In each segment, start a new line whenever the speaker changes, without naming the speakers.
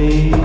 You.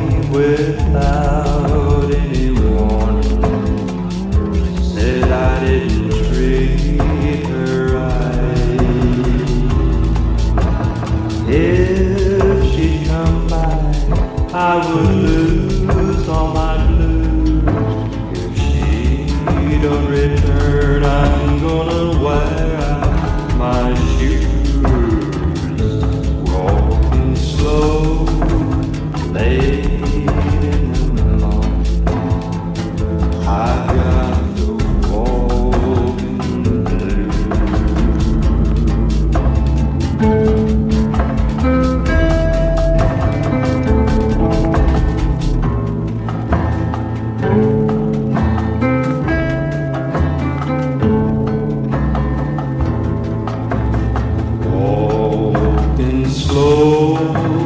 slow.